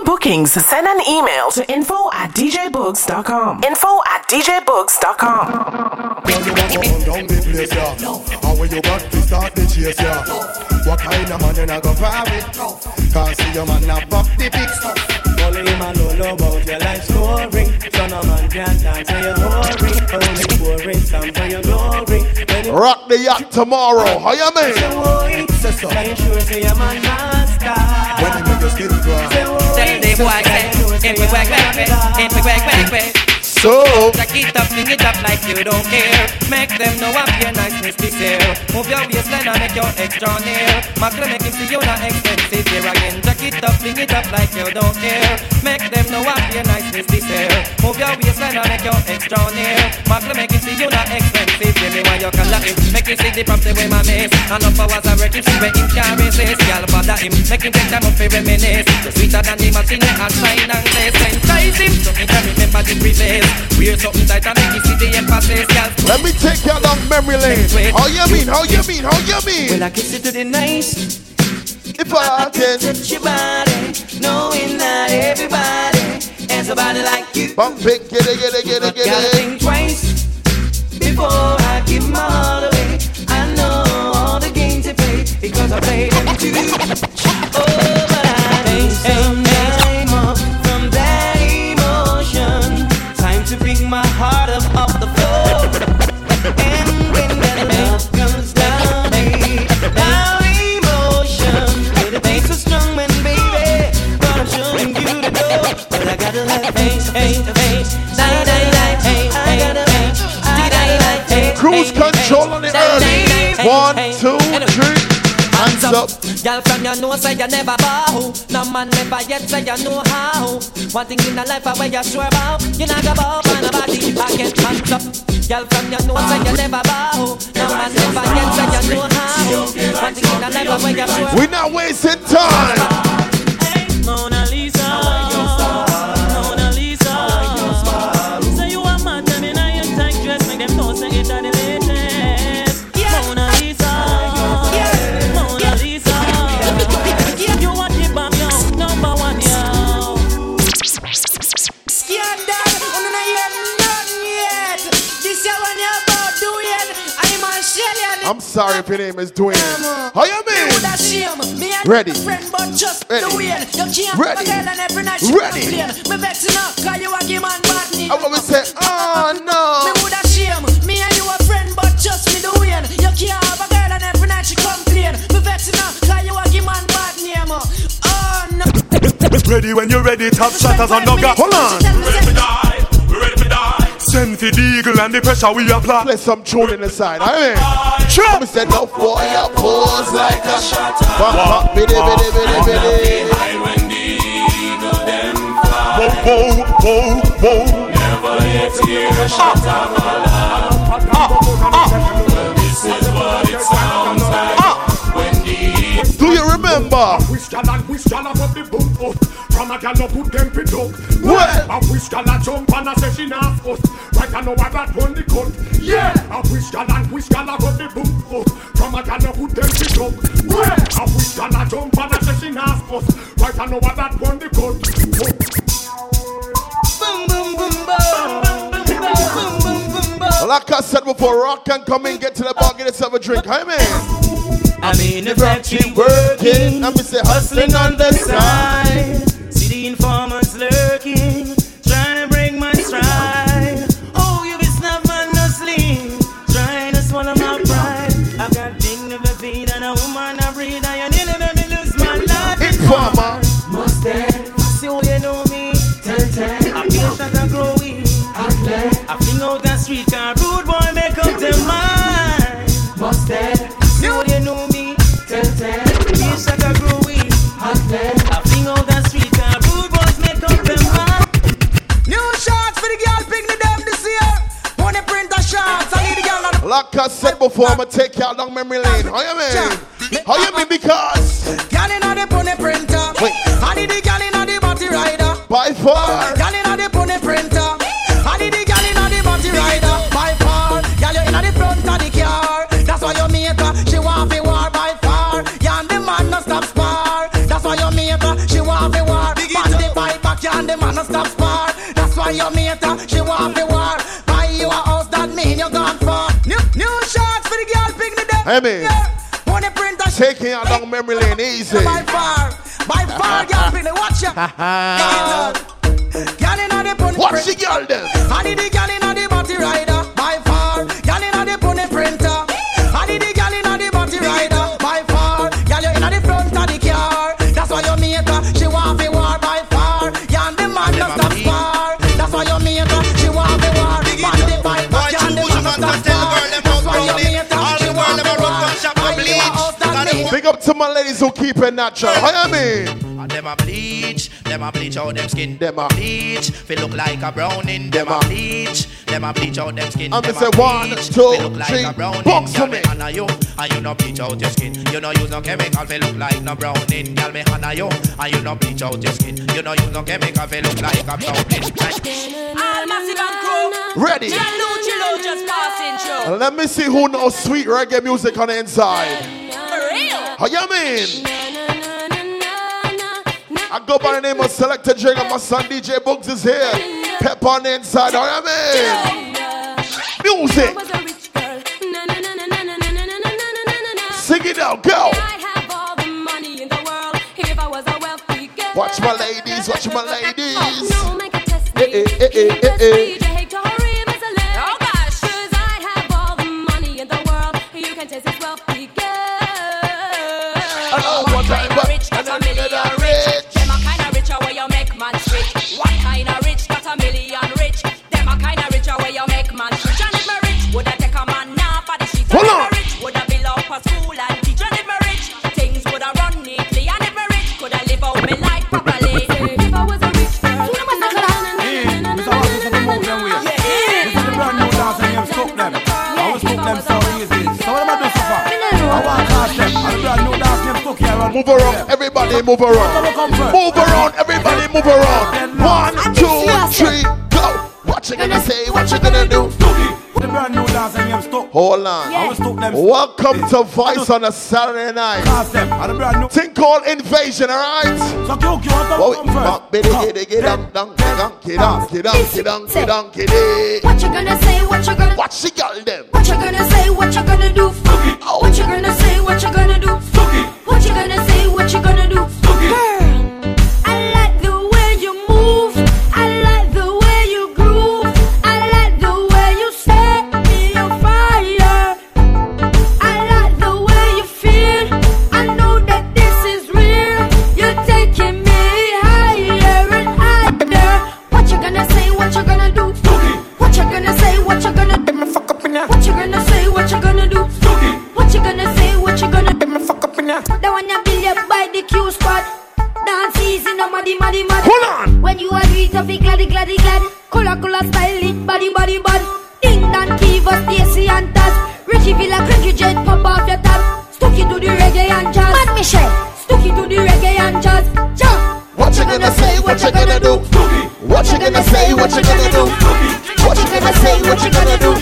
For bookings, send an email to info at djboogs.com. Info at djboogs.com. down the place, yeah. How will you got to start the chase, yeah? What kind of man you not go private? Can't see your man not buck the pics. Only man don't know about your life story. So no man can dance to your glory. Only boring time for your glory. Rock the yacht tomorrow. How you mean? Say so. Can you sure say your man master? When you make your skin dry. Say the boy if we work back, if we work back, so Jack it up, fling it up like you don't care. Make them know up your niceness this year. Move your waistline and make your extra near. Macro make him see you not expensive here again. Jack it up, fling it up like you don't care. Make them know up your niceness this year. Move your waistline and make your extra near. Macro make him see you not expensive. Tell me why you can like him. Make him see the property where my miss. And up hours I work him see where him can resist. Y'all bother him. Make him take time up for reminisce. Sweeter than the machine and shine and glaze. Entice him can remember the previous. Wear something tight and make you see the emphasis, girl. Let me take you along memory lane. How you mean? How you mean? How you mean? Well, I kiss it to the nice. If I can touch your body, knowing that everybody has a body like you. Bump it, get it, get it, get it, get Gotta think twice before I give my heart away. I know all the games you play because I played them too. Oh, But I gotta have faith, faith, faith. Die, die, die, hey, I gotta have. Die, die, die, hey, Cruise control on the early. One, two, three. Hands up. Y'all from your know say you never bow. No man never yet say you know how. One thing in the life I where you sure about. You not go bow by nobody. I get hands up. Y'all from your know say you never bow. No man never yet say you know how. One thing in the life I where you sure We're not wasting time. Sorry if your name is Dwayne. How you That mean? shame. Me and Ready. my friend, but just Ready. the way. You can't Ready. have a girl and every night she Ready. complain. Me vex enough, cause you a give man bad name. I want to say, oh no. Me woulda shame. Me and you a friend, but just me the way. You can't have a girl and every night she complain. Me vex enough, cause you a give man bad name. Oh no. Ready when you're ready, top shatters on dogger. Hold on. Send for the eagle and the pressure we apply. Play some tune in the side. I mean, sure. Me said no boy, you pose like a shot. Bop, bop, biddy, biddy, biddy, biddy. Whoa, whoa, whoa, whoa. Never yet hear a shot of alarm. This is what it sounds like when the Do you remember? Wish gal and wish gal up up the boom up. From a gal no put them pit up. Well. I wish gal a jump and a say she not us. Right I know I that one the cut. Yeah. I wish gal and wish gal up up the boom up. From a gal no put them pit up. Well. I wish gal a jump and a say she not us. Right I know I that one the cut. Boom, boom, boom, boom. Boom, boom, boom, boom. Like I said before, rock can come in, get to the bar, get yourself a drink. I mean, I'm in the factory working. working, Let say, hustling on the side. See the informers lurking, trying to break my stride. Oh, you be and no sleep, trying to swallow my pride. I've got dignity and a woman I breathe, and you nearly made me lose my life. Informer. Must dead, so you know me. Ten, ten. I feel that I'm growing. I fling out the street car, Like I said before, I'ma take y'all along memory lane. How you mean? How you mean? Because Girl inna the pony printer. Wait. I need the girl inna the body rider. by far, Girl inna the pony printer. I need the girl inna the body rider. By far, girl you inna the front of the car. That's why you make her. She want fi war by far. You and the man no stop spar. That's why you make her. She want fi war. Man the Why you mate her? She want the war. Hey, me. Yeah. Money print a Taking you along memory lane easy. By far, by far, girl, pick the watch ya. Girl inna the pony Watch the girl them. I need the girl inna the body rider. Big up to my ladies who keep it natural. How you mean? And them a bleach, them a bleach out them skin. Them a- bleach, feel look like a browning. Them Them a a- bleach, them a bleach out them skin. And me Them say a one, bleach, two, look like three, a browning. box Girl, for me. honor you, and you no bleach out your skin. You no use no chemical, feel look like no browning. Girl, me honor you, and you no bleach out your skin. You no use no chemical, feel look like a browning. All massive and crew. Ready? Chillo, chillo, just passing through. Let me see who knows sweet reggae music on the inside. Real. How you mean? I go by the name of Selecta Jig and my son DJ Boogs is here. Pep on the inside. How you mean? Music. Sing it out, go. Watch my ladies, watch my ladies. Eh, eh, eh, eh, eh, eh. Move around, everybody move around. Move around, everybody move around. One, two, three, go. What you gonna say? What you gonna do? The brand new dance and stuck. Hold on. them. Welcome to Vyce on a Saturday night. Ask them. And the brand new. Thing called Invasion, alright? So Q, Q, what. What you gonna say? What you gonna Watch the girl them. What you gonna say? What you gonna do? What you gonna say? What you gonna do? What you gonna say? What you gonna do? Easy, no muddy, muddy, muddy. Hold on. When you are it up, be gladdy, gladdy, glad. Cola, cola, style it, body, body, body. Ding, dan, Kiva, Stacy, and Taz. Richie Villa, country jet, pop off your top. Stuck it to the reggae and jazz. Mad Michelle. Stuck it to the reggae and jazz. Jump. What you gonna say? What you gonna do? What you gonna say? What you gonna do? What you gonna say? What you gonna do?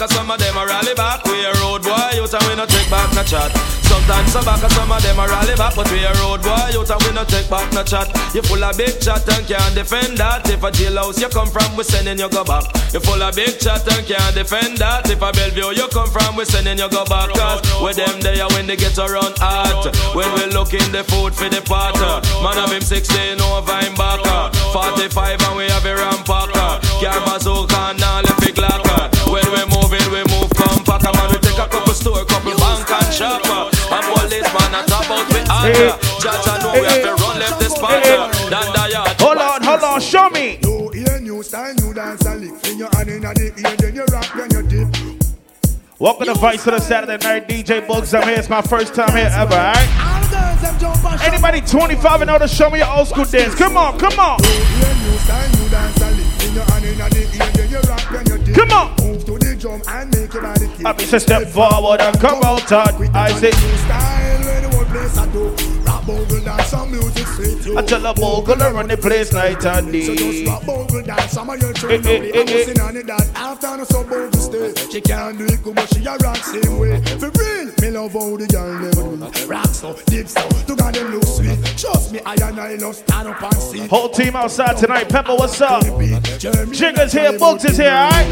Back, some of them a rally back. We a road boy, you and we no take back no chat. Sometimes some back, some of them a rally back, but we a road boy, you and we no take back no chat. You full of big chat and can't defend that. If a jailhouse you come from, we sending you go back. You full of big chat and can't defend that. If a Bellevue you come from, we sending you go back. Cause with them there when they get around hot. When we look in the food for the pot. Man of him 16 over him back. 45 and we have a rampacker. Car bazooka and all it glocker. Store, couple bank and shop. And police man and top out with order. Judge I know we have to run left this spot. Dan the yard. Hold on, hold on, show me. New ear, new style, new dance and lick. Fling your hand in the ear, then you rock, then you dip. Welcome to Vyce for the Saturday night. DJ Boogs, I'm here. It's my first time here ever, alright? All the girls them jump and Anybody 25 and older, show me your old school dance. Come on, come on. Drum and make your body kick. I mean, so step forward and come out, Todd. I say, style, where the whole place I do. Rap bogle dance, some music sweet. I tell a bogle around the place night and day. So just rock bogle dance, some of your children know eh, I'm on it that after no so bogle stay. She can't do it but she a rock same way. For real, me love how the girl never do. Rock so, deep so, to God them look sweet. Trust me, I and I love stand up and see. Whole team outside tonight. Pepper, what's up? Jigga's here, Boogs is here, alright?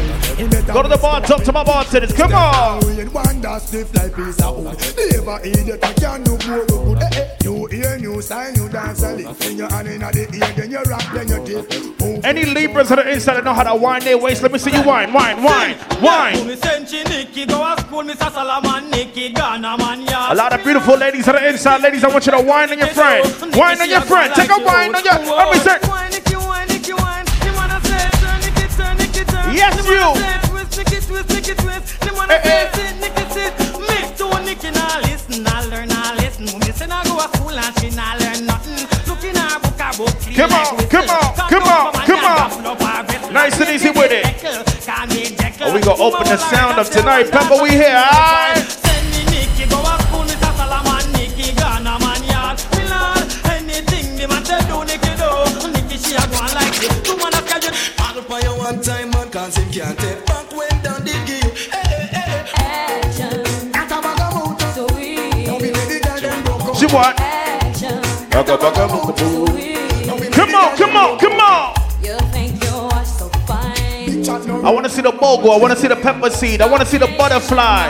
Go to the bar, talk to my bartenders. Come on. We in one that stiff like piece of wood. Never idiot, I can do more good. Eh, eh. New ear, new style, new dance, lick. Fling your hand in the ear, then you rock, then you dip. Any Libras on the inside that know how to wind their waist, let me see you wind, wind, wind, wind. Me senchi Nicky go a school, Mr. Salaman, Nicky Ghana man, yeah. A lot of beautiful ladies on the inside. Ladies, I want you to wind on your friend. Wind on your friend. Take a wind on your. Let me say. Wine, Nicky, wine, Nicky, wine. You wanna say turn, Nicky, turn, Nicky, turn. Yes, You you. wanna Come on, come on, come on, come on. Nice and easy with it. Oh, we gonna open the sound of tonight. Pepper, we here. Aye. One time man cause him can't back when down the on, come on. You think you are so fine. I want to see the bogo. I want to see the pepper seed. I want to see the butterfly.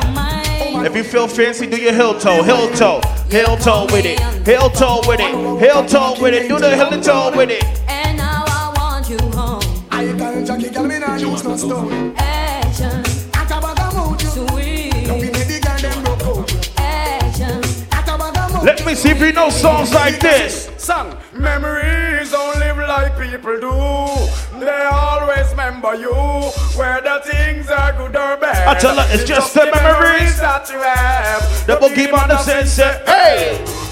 If you feel fancy, do your heel toe, heel toe, heel toe with it, heel toe with it, heel toe with it. Do the heel toe with it. And now I want you home. I can't Jackie, girl, me not use no stone. Action, Got a bag of motor. Don't be sweet. ready, girl, them broke up. Action, Got a bag of motor. Let me see if you know songs like this. Song Memories don't live like people do. They always remember you, whether things are good or bad. I tell her it's just the memories that you have. The boogie man that says, say, hey.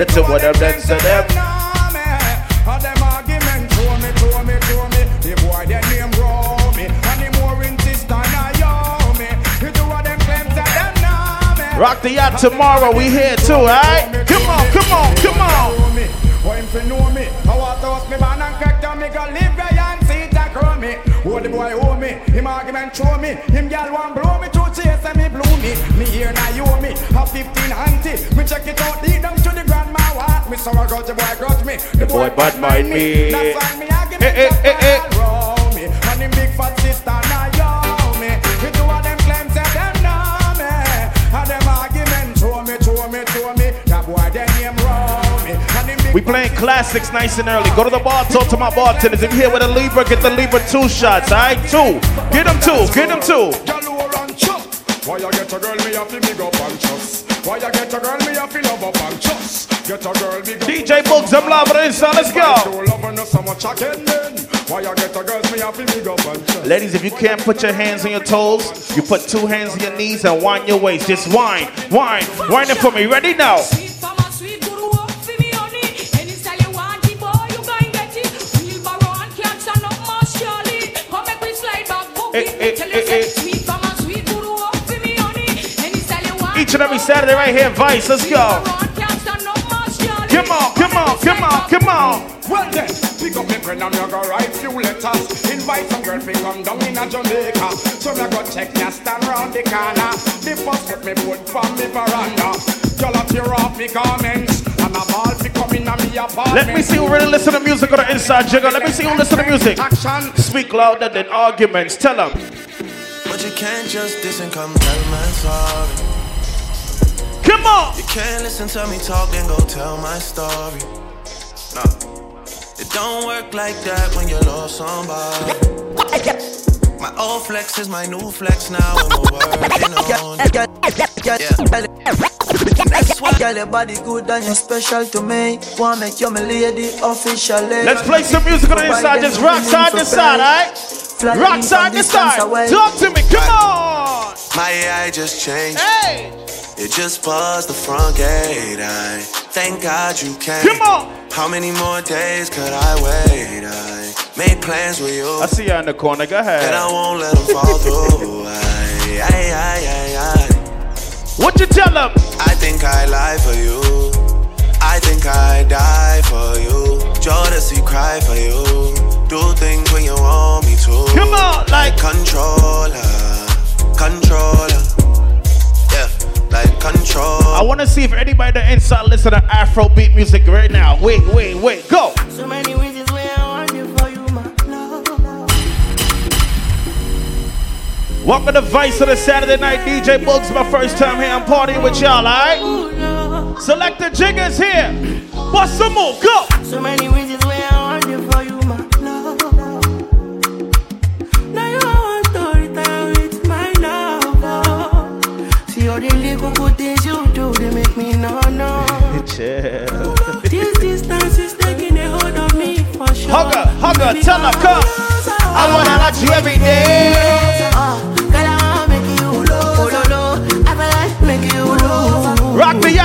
That's a what done to them. What that. Rock the yacht tomorrow. We here too, alright? Come on, come on, come on. Why him fi know me? I want to host me man and crack down me go live where and see and grow me. Oh the boy owe me, him argument show me. Him gal want blow me to chase and me blew me. Me here now you me, a 15 auntie. Me check it out, lead them to the grandma what? Me so I got the boy got me. The boy bad mind me. That's why me argument Eh, eh, eh, eh. just roll me. And him big fat sister now yo me. We do what them claims say them know me. And them argument show me, show me, show me. That boy their name roll me. And him big We playing classics nice and early. Go to the bar, talk to my bartenders. If you're here with a Libra, get the Libra two shots, alright? Two. Get them two, get them two. Why you get a girl me have to big up and trust? Why you get a girl me have to love up and trust? Get a girl big up. DJ Boogs, I'm the inside. Let's go. Don't love her so much I can. Why you get a girl me have to big up and trust? Ladies, if you can't put your hands on your toes, you put two hands on your knees and wind your waist. Just whine, whine, whine it for me. Ready now? Sweet mama, sweet Each and every Saturday right here, Vyce. Let's go. Wheelbarrow and can't stand up, Marsh Charlie. Come on, come on, come on, come on. Well then, pick up me pen and me go write few letters. Invite some girl to come down in a Jamaica. So me go check ya stand round the corner. The first put me put from me veranda. Y'all tear off me garments. I and a ball fi come in a me apartment. Let me see who really listen to music on the inside jigger. Let me see who listen to music. Action. Speak louder than arguments. Tell them. But you can't just diss and come tell my sorry. Come on. You can't listen to me talk and go tell my story. No. It don't work like that when you lost somebody. My old flex is my new flex now, and we're working on it. That's why girl, your body good and you're special to me. Wanna make you my lady officially. Let's play some music on the inside. Just rock side to side, alright? Rock side to side. Talk to me. Come on. My AI just changed. Hey. It just buzzed the front gate. I thank God you came. Come on. How many more days could I wait? I made plans with you. I see you in the corner. Go And I ahead. won't let them fall through. I, I, I, I, I. What you tell them? I think I lie for you. I think I die for you. Jodeci cry for you. Do things when you want me to. Come on, like controller, controller. Yeah, like control. I want to see if anybody on the inside listen to Afrobeat music right now. Wait, wait, wait. Go. So Welcome to Vyce of the Saturday Night DJ Boogs. My first time here. I'm partying with y'all, alright? Selecta Jigga's here. Bust some more. Go. So many reasons why I want you for you, my love. Now you want to retire with my love. See all the little good things you do, they make me no no. Chill. This distance is taking a hold of me for sure. Hug her, hug her, tell her, come. I wanna watch you every day.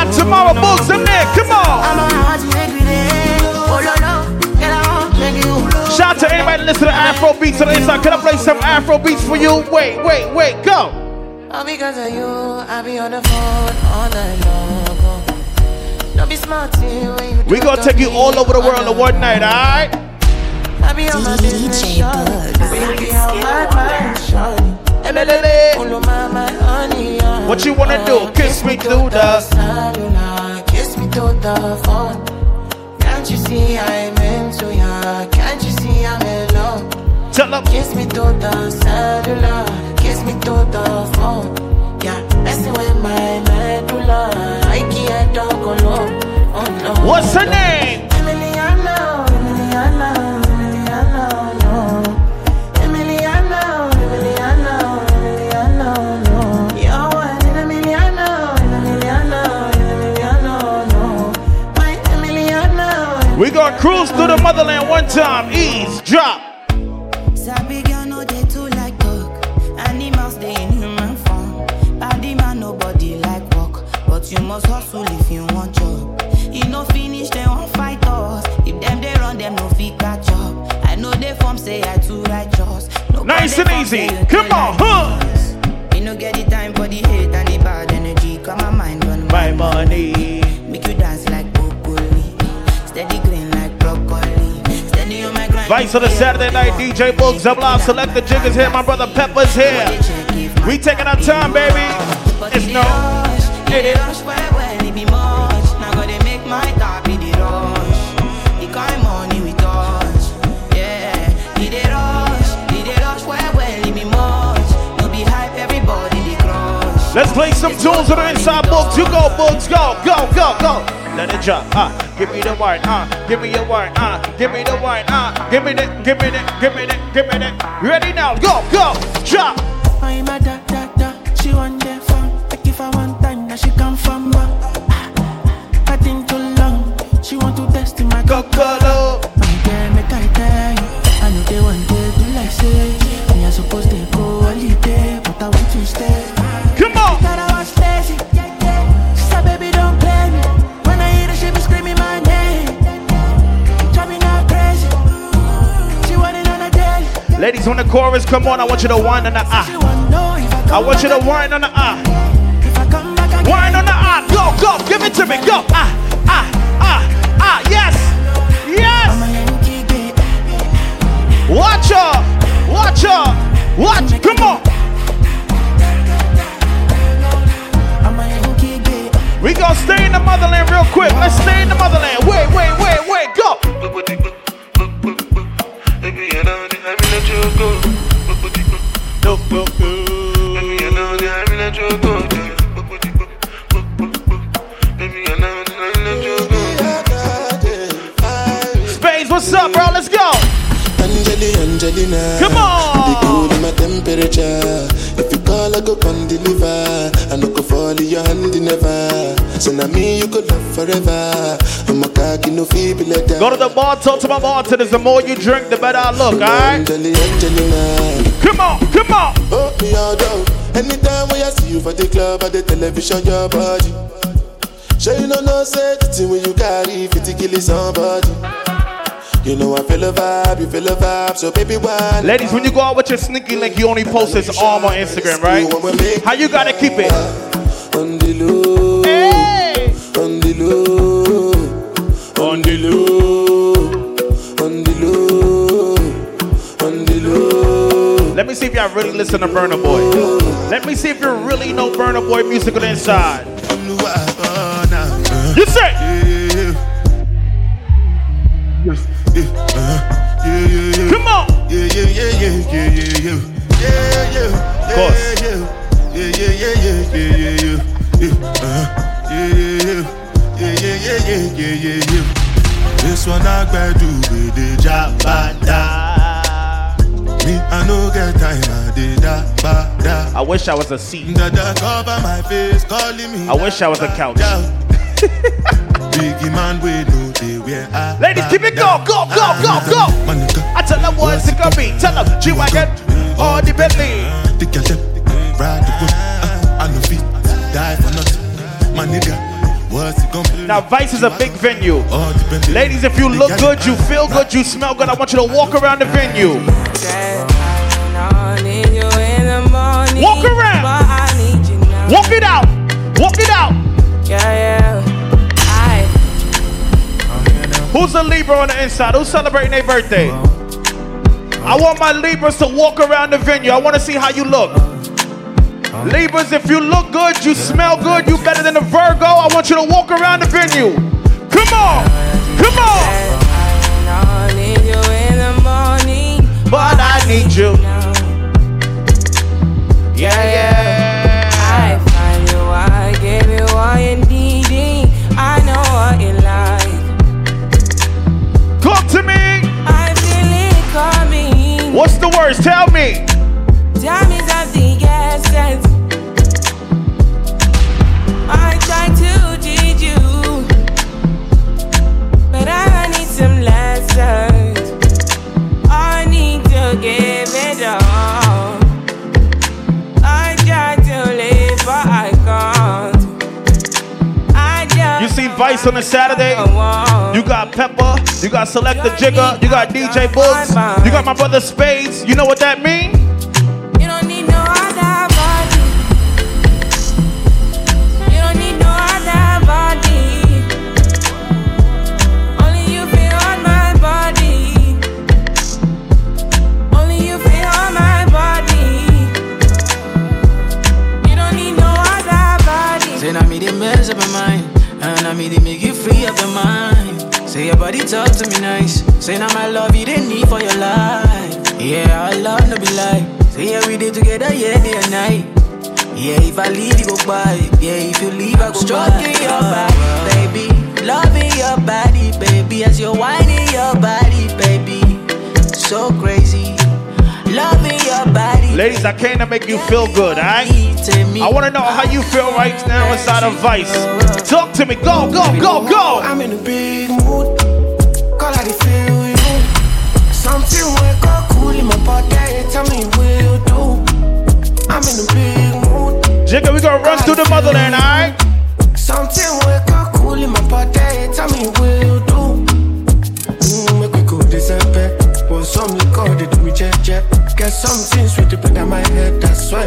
Rock the yacht tomorrow, Boogs and Nick. Come on. I'm gonna watch you every day. Oh, low, low. Girl, I wanna make you low. Shout out to anybody that listen to Afro beats on the inside. Can I play some Afro beats for you? Wait, wait, wait, go. All because of you, I be on the phone all night long. Don't be smart when you We gonna take you all over the world in one night, alright? I be on my business, shawty. Baby, how my mind, shawty. Follow my, my honey, honey. What you wanna do? Kiss me through the cellular, kiss me through the phone. Can't you see I'm into ya? Can't you see I'm in love? Tell them. Kiss me through the cellular, kiss me through the phone. Yeah, messing with my medulla. I can't talk alone. Oh no. What's her name? We gonna cruise through the motherland one time. Ease, drop. Sabi girl no dey too like talk. Animals dey in human form. Body man nobody like work, but you must hustle if you want job. No finish dem wan fight us. If dem dey run dem no fit catch up. I know dey form say I too righteous. Nice and easy. Come on, huh? no get the time for the hate and the bad energy. Come my mind on my money. Make Vyce of the Saturday Night DJ Boogs. I'm live. Selecta Jigga's here. My brother Pepper's here. We taking our time, baby. It's no. Let's play some tunes on the inside books. You go, books. Go, go, go, go. Let it drop. Ah, give me the wine. Ah, give me your wine. Ah, give me the wine. Ah, give me the, give me the, give me the, give me the. Ready now? Go, go, drop. I'm a da da da. She want the fun. Like if I want time, now she come from back. I think too long. She want to test in my cockolo. My girl, make I tell you. I know they want to do like say. Ladies, when the chorus come on, I want you to whine on the ah. I want you to whine on the ah. Whine on the ah. Go, go, give it to me. Go. Ah, ah, ah, ah. Yes, yes. Watch her, watch her, watch. Come on. We gonna stay in the motherland real quick. Let's stay in the motherland. Wait, wait, wait, wait, go. Spades, what's up, bro? Let's go. Angeli, Angelina. Come on. The cool in my temperature. I go come deliver. I no go fall in your hand never. So now me you could love forever. I'm a cocky no feeble like that. Go to the bar, talk to my bartenders. The more you drink, the better I look, alright? Come on, come on. Oh, me all down. Anytime when I see you for the club or the television, your body. Sure you know no say the thing when you carry 50 kill somebody. You know I feel a vibe, you feel a vibe, so baby why? Ladies, when you go out with your sneaky link, you only post his arm on Instagram, right? How you gotta keep it? On the low, on the low, on the low, on the low, on the low. Let me see if y'all really listen to Burna Boy. Let me see if you really know Burna Boy music on the inside. You say? Yeah, yeah, yeah, yeah, yeah. Yeah, yeah. Of course. Yeah, yeah, yeah, yeah, yeah, yeah, yeah, yeah. Yeah, uh-huh. yeah, yeah, yeah, yeah, yeah, yeah, yeah, yeah, yeah, yeah. This one I do with the jabada. Me, I no get time, I did that, ba, da. I wish I was a seat. Dada cover my face, calling me. I wish I was a couch. Biggie man, we know they wear a Ladies, keep it go, go, go, go, go. I tell them what's it gonna be. Tell them G-Wagon or the Bentley. The girl them ride the whip. Uh, I no fit die for nothing. My nigga, what's it gonna be? Now, Vyce is a big venue. Ladies, if you look good, you uh, feel good, uh, you smell good, I want you to walk uh, around the venue. Walk around. Walk it out. Walk it out. Who's a Libra on the inside? Who's celebrating their birthday? I want my Libras to walk around the venue. I want to see how you look. Libras, if you look good, you smell good, you better than a Virgo. I want you to walk around the venue. Come on. Come on. But I need you. Yeah, yeah. Words? Tell me. Time is of the essence. I try to teach you, but I need some lessons. I need to give it all. I try to live, but I can't. I just You see Vyce on a Saturday? You got Pepper, you got Selecta Jigga, you got DJ Boogs, you got my brother Spades. You know what that mean? If I leave you go by Yeah, if you leave I go Stroking your body, baby Loving your body, baby As you're whining your body, baby So crazy Loving your body Ladies, I came to make you feel good, alright? I want to know how you feel right now inside of Vyce. Talk to me. Go, go, go, go. I'm in a big mood. Jigga, we gonna run through the motherland, alright? Something wake up cool in my body. Tell me what you do. Mm, make we go December. Pour some liquor, they do me jet jet. Get some things with the pen on my head, that's why.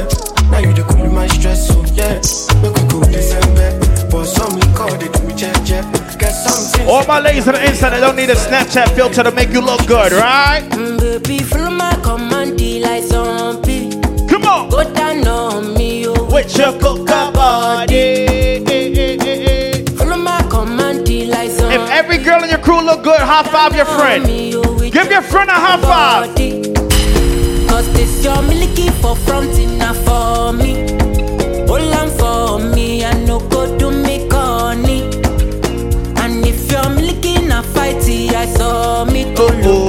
Now you the cool in my stress, so yeah. Make we go December. Pour some liquor, they do me jet jet. Get some things. All my ladies on the inside that don't need a Snapchat filter to make you look good, right? Mm, baby, follow my command, the lights on Come on. Go down on je If every girl in your crew look good, high five your friend. Oh, Give your friend a high five. Cause this your milky for fronting for me. All I'm for me, I no go to me corny. And if your milky na fighty, I saw me go low.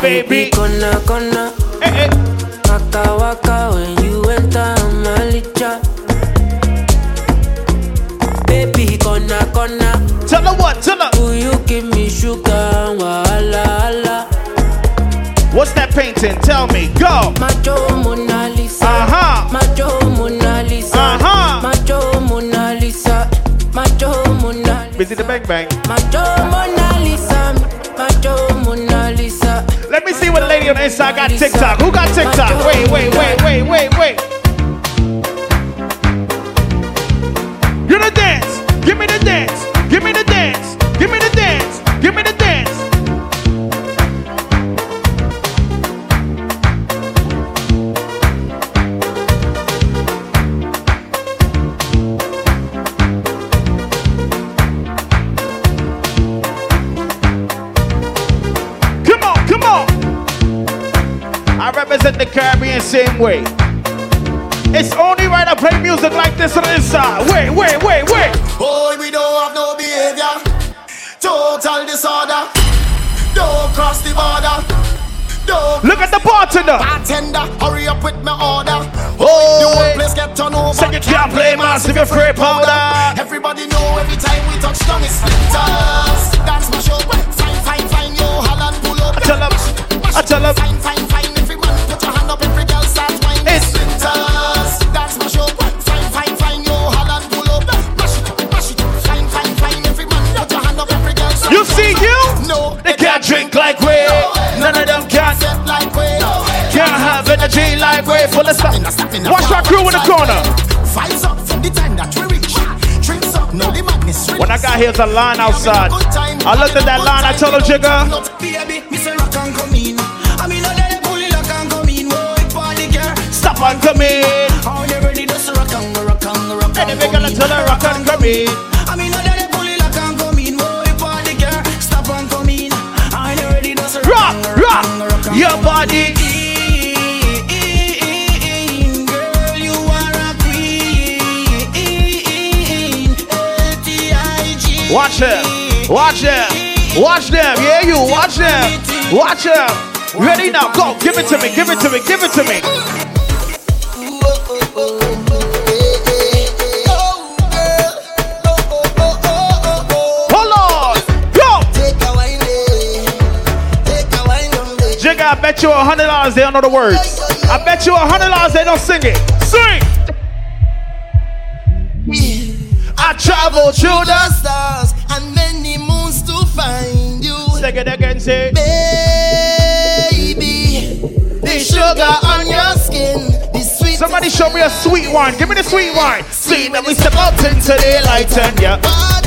Baby. Gonna, gonna. Waka waka when you enter my licha. Baby, gonna, gonna. Tell her what, tell her. Will you give me sugar, wala, wala. What's that painting? Tell me. Go. Macho Mona Lisa. Uh-huh. Macho Mona Lisa. Uh-huh. Macho Mona Lisa. Macho Mona Lisa. Busy the bang bang. Macho Mona on the got TikTok. Who got TikTok? Wait, wait, wait, wait, wait, wait. Same way. It's only right I play music like this on the inside. Wait, wait, wait, wait. Boy, we don't have no behavior. Total disorder. Don't cross the border. Don't Look at the bartender. bartender. Hurry up with my order. Oh, the whole place get turned over. You can't play massive, you're free powder. Everybody know every time we touch down it's splinters. Dance my show. Fine, fine, fine. Yo, Holland pull up. I tell him. I tell him. Fine, fine, fine. Like we. Full of stuff. Watch our crew in the corner. Vibes up from the time that we reach. Drinks up, no the madness. When I got here, a line outside. I looked at that line. I told him, Jigga. Baby, me say rock and come in. I mean, I let it pull it lock and come in. Oh, Boy, party girl. Stop and come in. How they ready to rock and rock rock They gonna tell her rock and come in. I mean, I oh, let Watch him. Watch him. Watch them. Yeah, you. Watch them. Watch them. Ready now. Go. Give it to me. Give it to me. Give it to me. Hold on. Go. Jigga, I bet you a hundred dollars they don't know the words. I bet you a hundred dollars they don't sing it. Sing. Travel through the stars and many moons to find you. Sing it again, say. Baby, the sugar on your skin, the sweet. Somebody show me a sweet wine. Give me the sweet wine. See, let me step out into the light and yeah.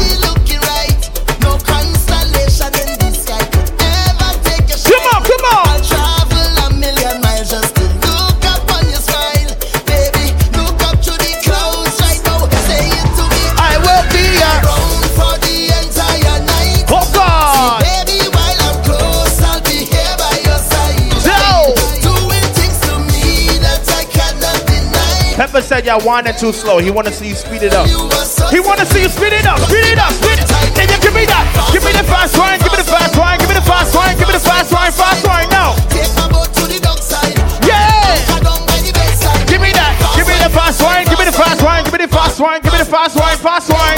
Said y'all whining too slow. He want to see you speed it up. He want to see you speed it up. Speed it up. Speed it. Can you give me that? Give me the fast wine. Give me the fast wine. Give me the fast wine. Give me the fast wine. Fast wine now. Yeah. Give me that. Give me the fast wine. Give me the fast wine. Give me the fast wine. Give me the fast wine. Fast wine.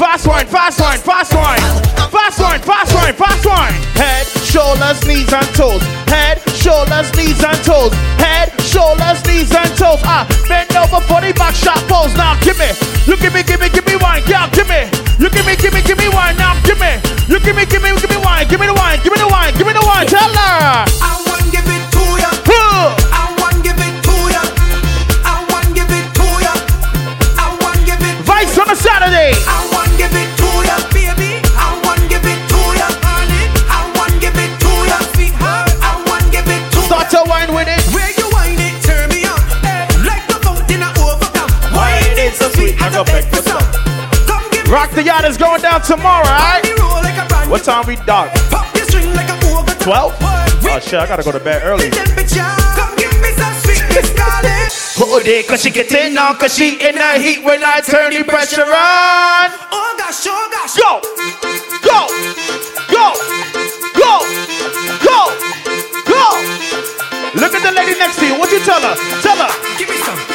Fast wine. Fast wine. Fast wine. Fast wine. Fast wine. Fast wine. Head, shoulders, knees and toes. Head, shoulders, knees and toes. Head, shoulders, knees and toes. Ah, bend over for the back shot pose. Now give me. You give me, give me, give me wine. Yeah, give me. You give me, give me, give me wine. Now give me. You give me, give me, give me wine. Give me the wine. Give me the wine. Give me the wine. Tell her. I want is going down tomorrow, alright? What time we done? 12? Oh shit, I gotta go to bed early. Hold it, cause she get in on, cause she in the heat when I turn the pressure on. Oh gosh, oh gosh. Go, go, go, go, go, go. Look at the lady next to you. What you tell her? Tell her. Give me some.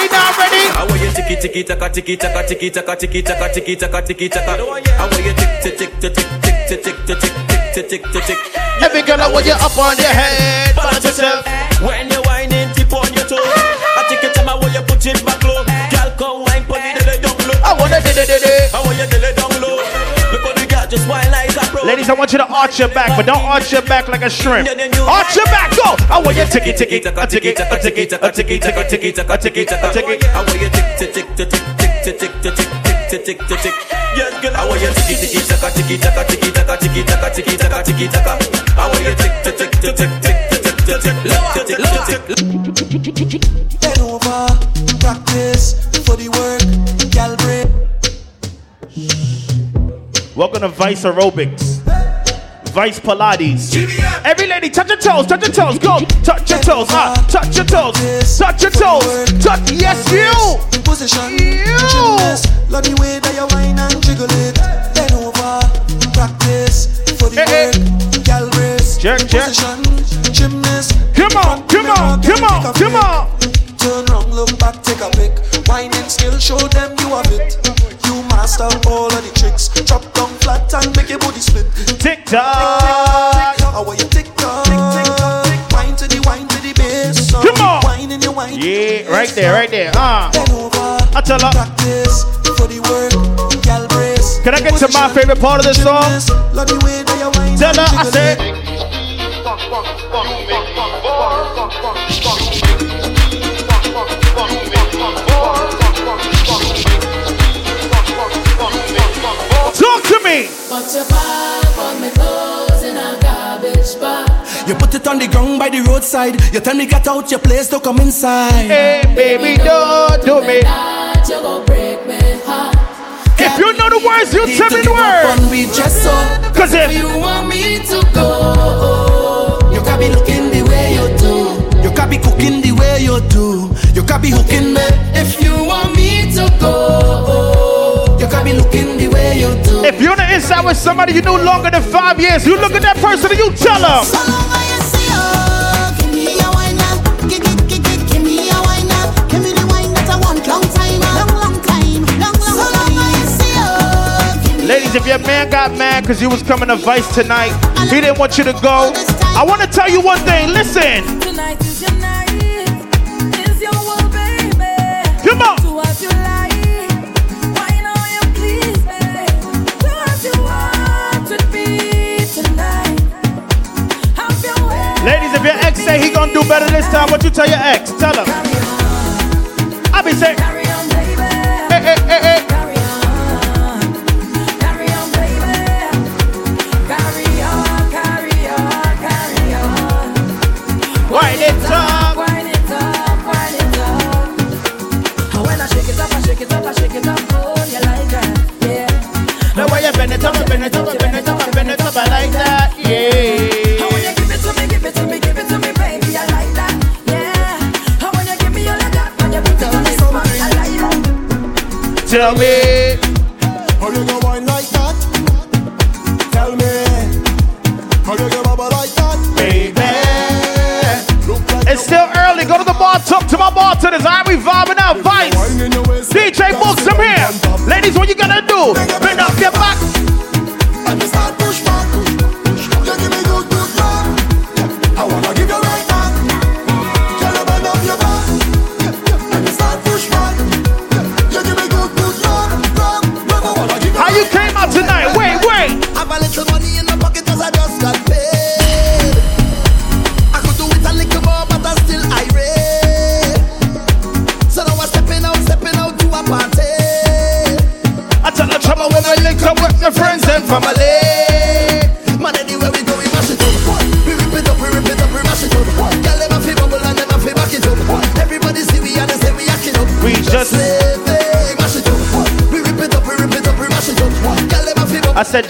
Ready now, ready. How are you tiki tiki taka tiki taka tiki taka tiki taka tiki taka tiki taka? How are you tick tick tick tick tick tick tick tick tick tick tick tick tick? Every girl, I want you up on your head. Balance yourself. When you whining, tip on your toe. I take your time, I want you put it back low. Girl, come wine, put it down low. I dilly dilly. I want you down low. Look how the girl just whine like a pro. Ladies, I want you to arch your back, but don't arch your back like a shrimp. Arch your back, go! I want you tiki tiki taka tiki taka tiki taka tiki taka tiki taka tiki taka tiki. I want you tick tick tick tick tick tick tick tick tick tick tick. Yes, girl, I want you tiki tiki taka tiki taka tiki taka tiki taka tiki taka tiki taka. I want you tick tick tick tick tick tick tick tick tick tick tick tick tick. Bend over, practice for the work, Welcome to Vyce Aerobics. Vyce Pilates. Every lady, touch your toes, touch your toes, go. Touch your toes, ah, touch your toes, touch your toes, touch, yes, you. Position, You. Love the way that you whine and jiggle it. Bend over, practice for the work, gal race. Check, check. Position, gymnast. Come on, come on, come on, come on. Turn round, look back, take a pic. Whining skill, show them you have it. You master all of the tricks. Drop down flat and make your body split. Tick tock. How are you tick tock? Wine to the wine to the bass. So Come on. Wine in your wine. Yeah, right there, right there. Ah. Bend over. I tell her. Practice for the work. Gal brace. Can I get to my favorite part of this song? Love the way that you whine Tell her, I jiggle said. Me. Your pop on me clothes in a garbage bag. You put it on the ground by the roadside. You tell me get out your place to come inside. Hey, baby, don't do me. That you gon' break me heart. If you know the words, you tell me the words. We dress up. Cause if You want me to go. You can be looking the way you do. You can be cooking the way you do. You can be hooking me. If you want me to go. If you're on the inside with somebody you knew longer than five years, you look at that person and you tell them. Ladies, if your man got mad because you was coming to Vyce tonight, he didn't want you to go. I want to tell you one thing. Listen. Better this time, what you tell your ex? Tell him. Tell me. How you go wine like that? Tell me. How you go bubble like that? Baby. It's still early. Go to the bar, talk to my bartenders. All right, we vibing out. Vyce. DJ Boogs, I'm here. Ladies, what you gonna do?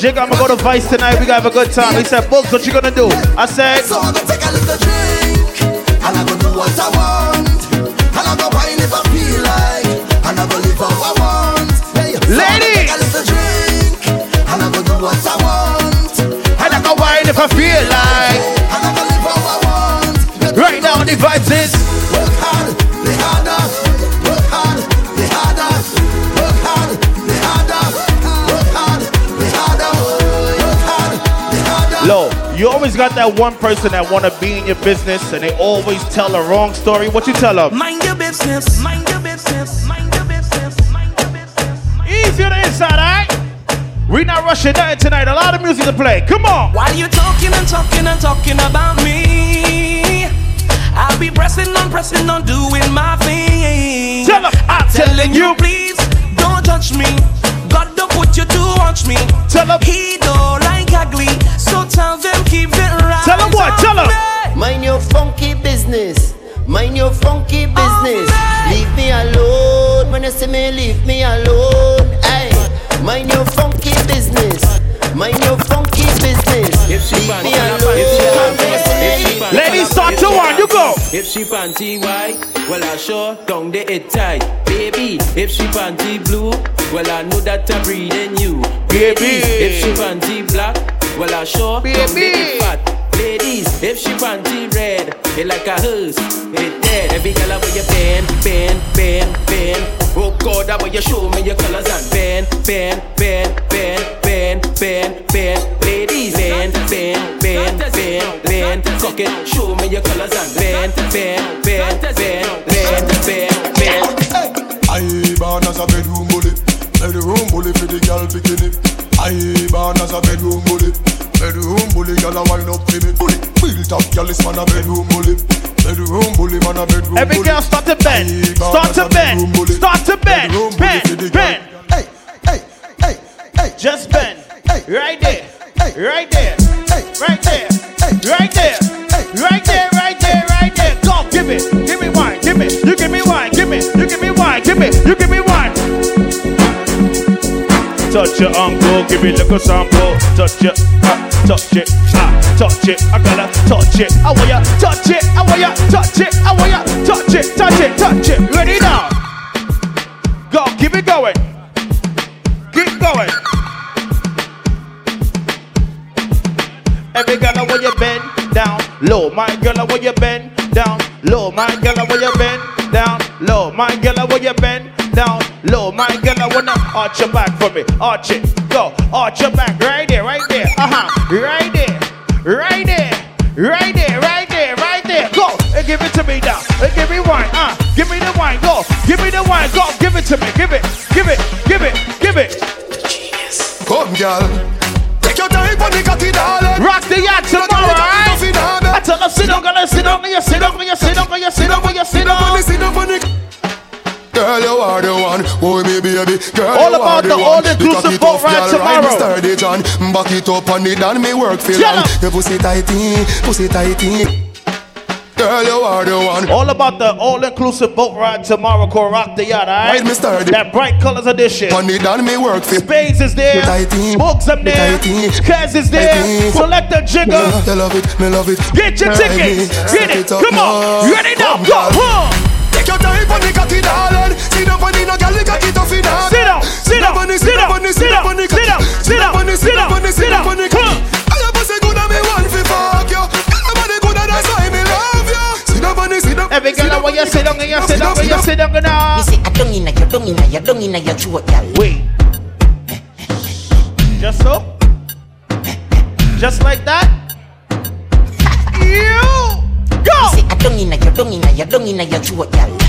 Jigga, I'm gonna go to Vyce tonight. We gonna have a good time. He said, Boogs, what you gonna do? I said, got that one person that wanna be in your business and they always tell the wrong story. What you tell them? Mind your business, mind your business, mind your business, mind your business. Easy on the inside, alright? We not rushing nothing tonight. A lot of music to play. Come on. While you talking and talking and talking about me, I'll be pressing on, pressing on, doing my thing. Tell 'em, I'm telling you. please don't touch me. God don't put you to watch me. Tell 'em. he don't ugly, so tell them keep it right. Tell 'em what? Tell 'em. Mind your funky business. Mind your funky business. Leave me alone. When you see me, leave me alone. Hey, mind your funky business. Mind your funky business. Leave me alone. Ladies, If she panty white, well I sure down the it tight. Baby, if she panty blue, well I know that I'm breathing you. Baby. if she panty black, well I sure down the Baby. it fat. Ladies, if she panty red, it like a hearse, it dead. Every girl where you bend, bend, bend, bend. Oh God, that way you show me your colors and bend, bend, bend, bend, bend, bend, bend. Ladies, bend, bend, bend, bend, bend. Cock it, show me your colors and bend, bend, bend, bend, bend, bend, bend. I born as a bedroom bully, bedroom bully for the girl bikini. I born as a bedroom bully, bedroom bully girl a wind up for me. Bully, built up girl is man a bedroom bully, bedroom bully man a bedroom Every bully. girl start to bend. Start to bend. Start to bend. bedroom bully for the Bend. Bend. Hey, hey, hey, hey Just bend. Hey. Right there. Hey. Right there. Hey, Right there. Hey. Right there. Right there. Right there. Right there. Go. Give me. Give me one. Give me. You give me one. Give me. You give me one. Give me. You give me one. Touch your uncle, give me little sample. Touch it, ah, touch it, ah, touch it. I gotta touch it. I want ya touch it. I want ya touch it. I want ya touch it, touch it, touch it. Ready now? Go, keep it going. Keep going. Every girl, I want you bend down low. My girl, I want you bend down low. My girl, I want you bend down low. My girl, I want you bend low. My girl, I wanna arch your back for me. Arch it. Go. Arch your back. Right there. Right there. Uh huh. Right there. Right there. Right there. Right there. Right there. Go. And give it to me now. And give me wine. Uh. Give me the wine. Go. Give me the wine. Go. Give it to me. Give it. Give it. Give it. Give it. Come girl, take your time on the cocky darling. Rock the yacht tomorrow, alright? I tell her sit down, gonna sit down, gonna sit down, gonna sit down, gonna sit down, gonna sit down. Sit down Girl, you are the one, boy, me baby. Girl, All you are about the all-inclusive boat ride girl, ride me tomorrow. sturdy, John. Back it up on it and me work for long. Your pussy tighty, pussy tighty. Girl, you are the one. All about the all-inclusive boat ride tomorrow, the Yacht, eh? alright? Ride me. That bright colors edition. On it and me work for Spades is there, Me tighty. Books them Me there. Kaz is there, Selecta Jigga. Me love it, me love it. Get your tickets, get it, come on, ready now, go, huh? Take your time on the cocky, darling. Sit down on the no girl, the cocky tough in her. Sit down, sit down, on the, sit down, on the, sit down, on the sit down, cocky. sit down, on the, sit down, on the, sit down, on the huh. cocky. I have a say good and me want fi fuck you. Everybody good and that's why me love you. Sit down on the, sit down. Every girl, I want you sit down, and you sit down, and you sit down, and now. Me say I don't inna your, don't inna your, don't inna your throat, girl. Wait. Just so? Just like that? You go! Me say I don't inna your, don't inna your, don't inna your throat, girl.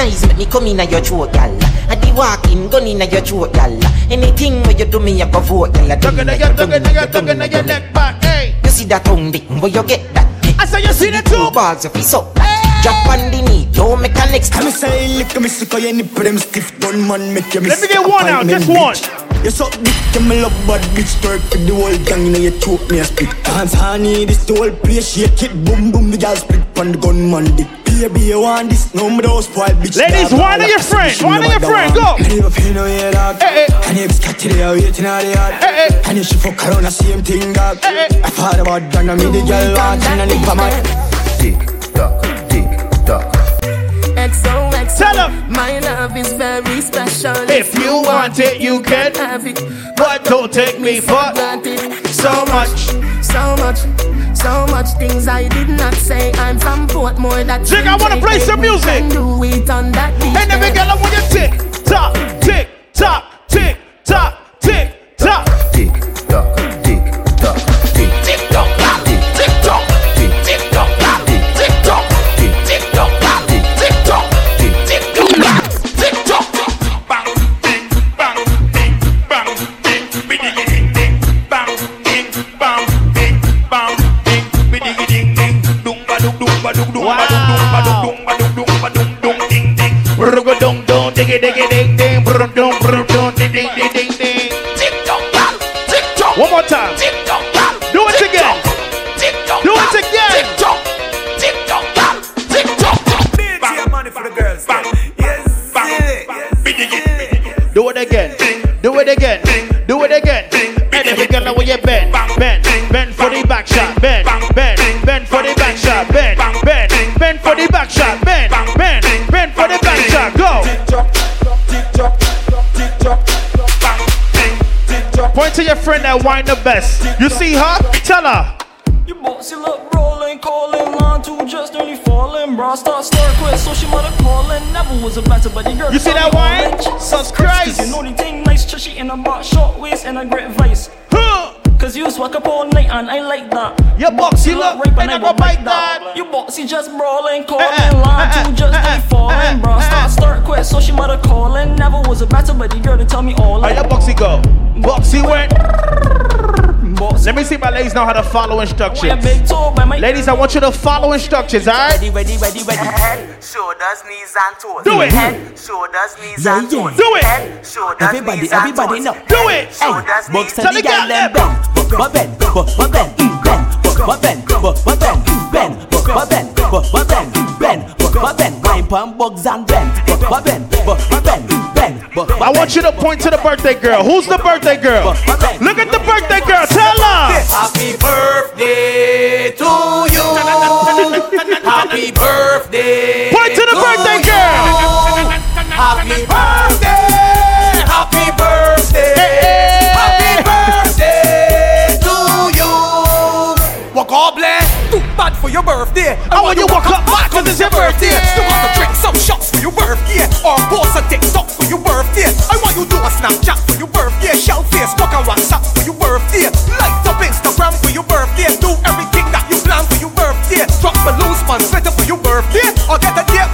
Tapping eyes make me come inna your throat, girl. I di walking gun inna your throat, girl. Anything where you do me, I go vote, girl. I Tugging at your, your, tugging at your, your, tugging at your your neck back, hey! You see that tongue dick, where you get that? I say you see the Two two balls of his up. Drop on the knee, yo mechanics. Me say lick me sick of your nipple them stiff done man make you miss Let me get one out, just one. You suck dick, you me love bad bitch Twerk for the whole gang, you know you choke me a spit Dance honey, this the whole place Shake it, boom boom, the girl split Pon the gunman dick Baby, you want this? No, me those spoil bitch Ladies, dog. one of your friend, She one of never your done. friend, go. Me never feel no way, dog Hey, hey. Eh, eh. And next cat today, I waiting on the yard. Eh, and if she fuck around, the same thing, dog. I thought about done, I me the girl want and I need for my. Tick tock, tick tock. XOXO. Tell 'em. My love is very special. If you want it, you can have it. But don't take me for granted. so much. So much, so much things I did not say. I'm from Portmore. That Jig, I wanna play some music. Do it on that beach. Hey, the big girl, I want you tick tick tock, tick tock, tick tock. Tick tock, tick tock, diggy diggy ding ding, brum dong brum dong, ding ding ding ding ding. Tick tock, tick tock. One more time. Tick tock, do it again. Tick tock, do it again. Tick tock, tick tock, tick tock. Bang, money for the girls. Bang, yes, bang, ding. Do it again. Do it again. Do it again. And you get the way you bend, bend, bend for the back shot, bend, bend, bend for the back shot, bend, bend, bend for the back shot, to your friend that wine the best. You see her? Tell her. You bossy look rolling, calling line to just nearly falling. Bra start stir quick, so she mother calling. Never was a better, but the girl. You see that wine? Cause you know the thing nice, chushy in a box, short waist and a great vice. Cause you swag up all night and I like that. You boxy look, rape and I go bite that. You boxy just brawling, calling Eh, eh, line eh, to just eh, nearly falling. eh, Bra eh. start stir quick, so she mother calling. Never was a better, the girl to tell me all. How your boxy go? Boxy went. Let me see if my ladies know how to follow instructions. Ladies, I want you to follow instructions, alright? Ready, ready, ready, ready. Head, shoulders, knees and toes. Do it. Head, shoulders, knees Yeah, and toes. Do it. Head, shoulders, Everybody, knees and everybody toes. know. Do it. Shoulders, Hey, knees box and and the girl them bend, but bend, but but bend, bend, but bend, but bend, bend, but bend, but bend, bend, but bend, wine pan bugs and bend, but bend, but bend, bend, but I want you to point to the birthday girl. Who's the birthday girl? Look at the birthday girl. Tell her. Happy birthday to you. Happy birthday. Point to the birthday girl. Happy birthday. Your birthday. I want you walk up back cause it's your birthday. You want to drink some shots for your birthday. Or post a TikTok for your birthday. I want you to do a Snapchat for your birthday. Shout Facebook and WhatsApp for your birthday. Light up Instagram for your birthday. Do everything that you plan for your birthday. Drop balloons on Twitter for your birthday. Or get a date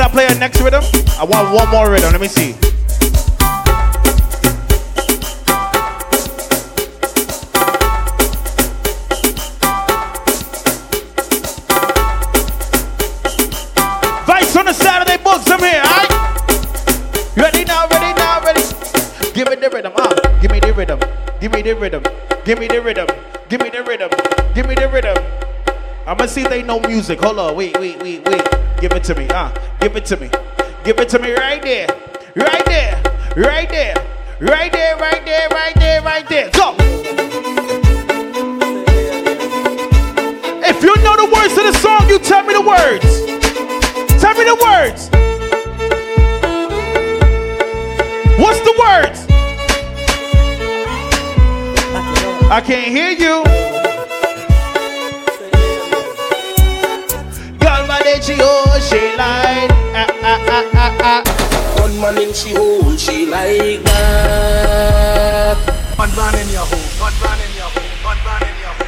I play a next rhythm? I want one more rhythm. Let me see. Vyce on the Saturday Boogs. I'm here? Ready now, ready now, ready. Give me the rhythm, ah. Give me the rhythm. Give me the rhythm. Give me the rhythm. Give me the rhythm. Give me the rhythm. I'ma see if they know music. Hold on, wait, wait, wait, wait. Give it to me, ah. Give it to me. Give it to me right there. Right there. Right there. Right there, right there, right there, right there. Go. If you know the words to the song, you tell me the words. Tell me the words. What's the words? I can't hear you. Girl, my day she oh she like ah ah ah ah ah. Gunman in she hole, she like that. Bad man in your hole, bad man in your hole, bad man in your hole.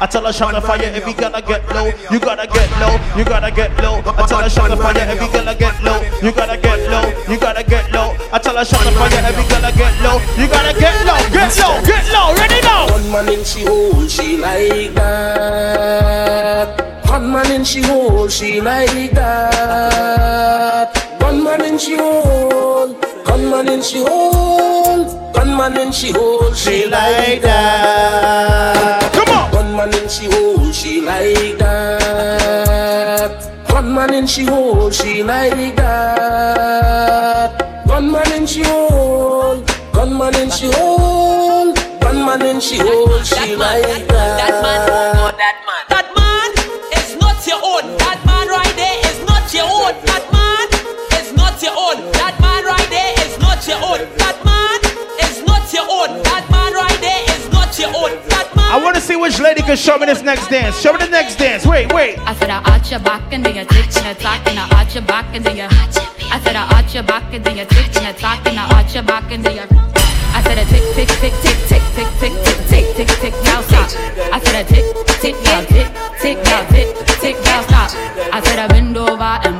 I tell her shut the fire if you gotta get low, you gotta get low, you gotta get low. I tell her shut the fire if you gotta get low, you gotta get low, you gotta get low. I tell her shut the fire if you gotta get low, you gotta get low, get low, get low, ready now. Gunman in she hole, she like that. Gunman in she hole, she like that. Gunman in she hole, gunman in she hole, gunman Gunman in she hole, she like that. Come on. Gunman in she hole, she like that. Gunman in she hole, she like that. Gunman in she hole, gunman in she hole, gunman in she hole, she like that. That man, that man. That man is not your own. That man right there is not your own. That man is not your own. That man right there is not your own. That man is not your own. That man right there is not your own. That man. I want to see which lady can show me this next dance. Show me the next dance. Wait, wait. I said I arch your back and then you tick and attack and I arch your back and then you I said I arch your back and then you tick and attack and I arch your back and then you I said a tick tick tick tick tick tick tick tick tick tick tick now stop. I said a tick tick now tick tick now tick tick now stop. I said I bend over and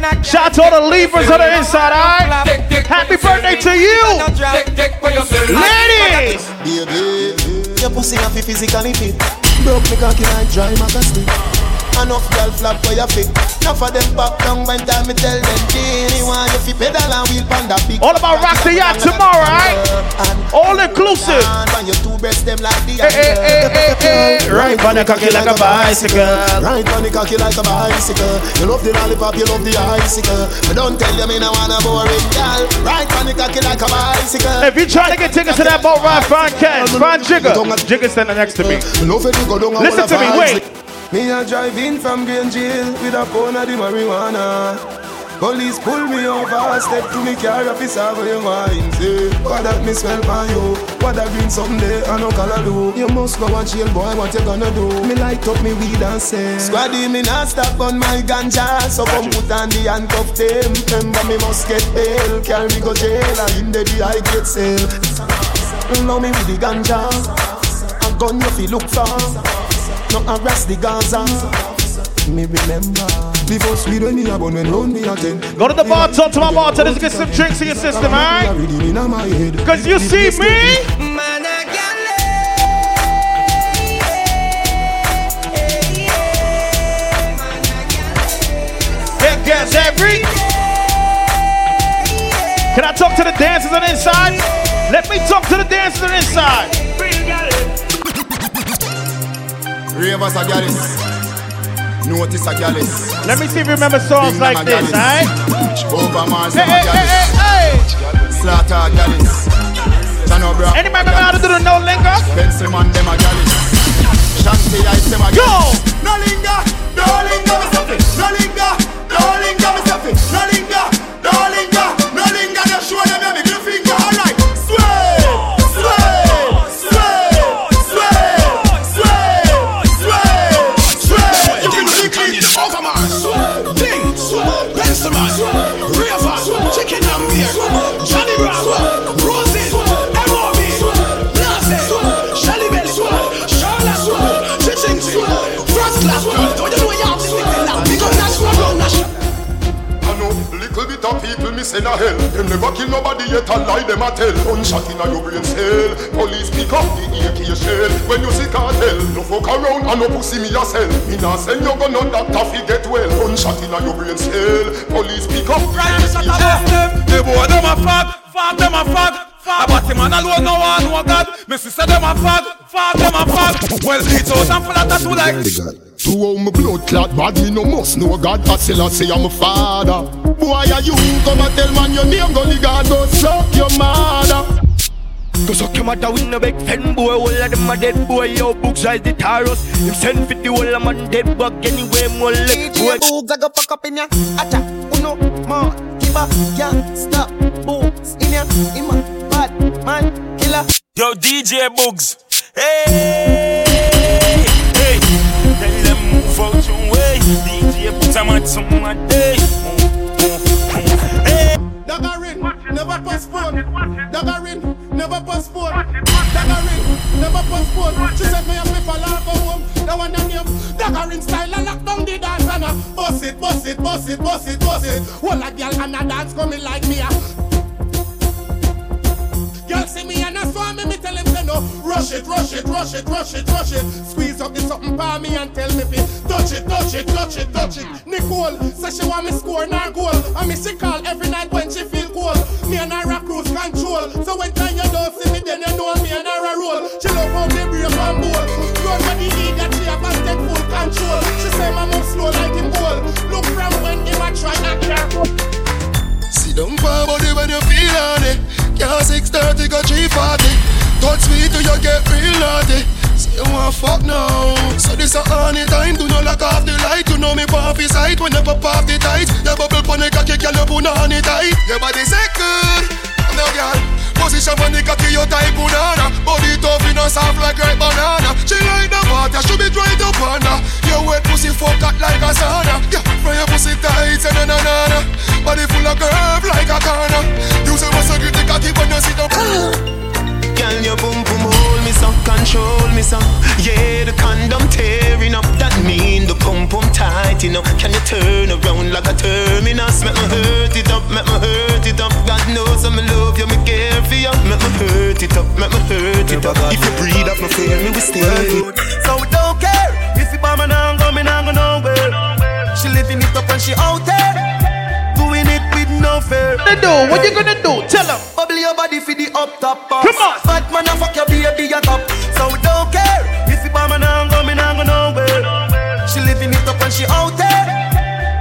Shout out to all the Libras on the inside, alright? Happy birthday to you! Ladies! Your pussy have physically fit. Broke me cocky like dry. Enough girl flap for your feet. Enough of them pop down when time me tell them Jenny want you fi pedal and wheel pan that big. All about rock the yacht tomorrow, alright? All inclusive. And your two breasts them like the Hey, hey, hey, hey, hey. Right on the cocky like a bicycle. Right on the cocky like a bicycle. You love the lollipop, you love the icicle. But don't tell you me no wanna boring girl. Right on the cocky like a bicycle. If you're trying to get tickets to that boat ride, find Ken, find Jigga. Jigga's standing next to me. Listen to me, wait. Me a drive in from Green Jail with a pound of the marijuana. Police pull me over, step to me car, officer, where you wine, say What that me smell for you? What that green someday, I no color do? You must go and jail, boy, what you gonna do? Me light up me weed and say Squaddy, me not stop on my ganja. So come put on the handcuff them. Remember me must get bail, carry me go jail And in the day I get sale. Love me with the ganja. A gun you fi look for No harass the Gaza Me remember Before sweet when me a when round me a Go to the bar, talk to my bartenders, get some drinks in your system, eh? alright? Because you see me? Get gas every. Can I talk to the dancers on the inside? Let me talk to the dancers on the inside. Ravers a gallus Notice a gallus Let me see if you remember songs Bing like this, alright? Over Mars Hey, hey, hey, hey, Slaughter a gallus Anybody remember how to do the no linger? Benson man them a gallus Shanty ice them a gallus No linger, no linger No linger, Clean the overman. Ting. Benson. Raver. Chicken and beer. Send a hell. Them never kill nobody yet a lie them a tell. Gunshot inna your brain cell. Police pick up the AK shell. When you see cartel, no fuck around and no pussy me a sell. Me nah send you gun on doctor fi get well. Gunshot inna your brain cell. Police pick up the AK shell. The boy them a fag, fag them a fag. Fag, but him man alone no one know God. Me sister them a fag, fag them a fag. Well, it's out and full of tattoo like. To all my blood clot bad, me no must know God. I still I say I'm a father. Boy, are you come and tell man your name? Gully God, go suck your mother. Go suck your mother with no big fen boy All of them a dead boy Yo, books rise the taros Him send fit the whole of man dead bug Anyway, more left boy DJ Boogs, I go fuck up in ya. Acha, uno, more, kiba, can't stop. Boogs, in ya, in my bad man, killer. Yo, DJ Boogs. Hey, hey. Tell them your way. DJ Boogs, I'm at some my day. Never never. That one name. Style lock down the dance and a bust it, bust it, bust it, bust it, bust it. A girl and a dance coming like me. Girl see me and a saw me, me tell him say no Rush it, rush it, rush it, rush it, rush it. Squeeze up the something by me and tell me fi Touch it, touch it, touch it, touch it. Nicole, say she want me score nor goal. And me she call every night when she feel cold Me and her a cruise control. So when time you don't see me then you know me and her a roll She love how me brave and bold. Run for the heat that she have and take full control. She say my move slow like him goal. Look from when him a try and can't Sit down for 630 go 340. Touch me till you get real naughty. Say you want fuck now. So this a honey time. Do not lock off the light. You know me pop his sight when pop the tight. Your bubble pon the cocky, girl you put on it tight. Your body say good. I'm no girl. Position when the cocky you type banana. Body tough in a soft like ripe banana. She like the water, she be dry to panda. Your wet pussy fuck hot like a sauna. Yeah, from your pussy tight, say na na na. Body full of curve like a corner. You say what's a good the cocky when you sit down. Girl, your boom boom hold me so, control me so. Yeah, the condom tearing up. That mean the pum pum tight, you know. Can you turn around like a terminus? Make me hurt it up, make me hurt it up. God knows I'm in love you, me care for you. Make me hurt it up, make me hurt it up. If you breathe up, no fear me, we stay. So we don't care if you bomb and I'm going, I'm going nowhere. She living it up and she out there, doing it with no fear. What you do? What you gonna do? Tell 'em. Bubble your body for the up top box. Come on, fat man, I fuck your baby a top. So we don't care if you bomb and I'm going, I'm going nowhere. She living it up and she out there,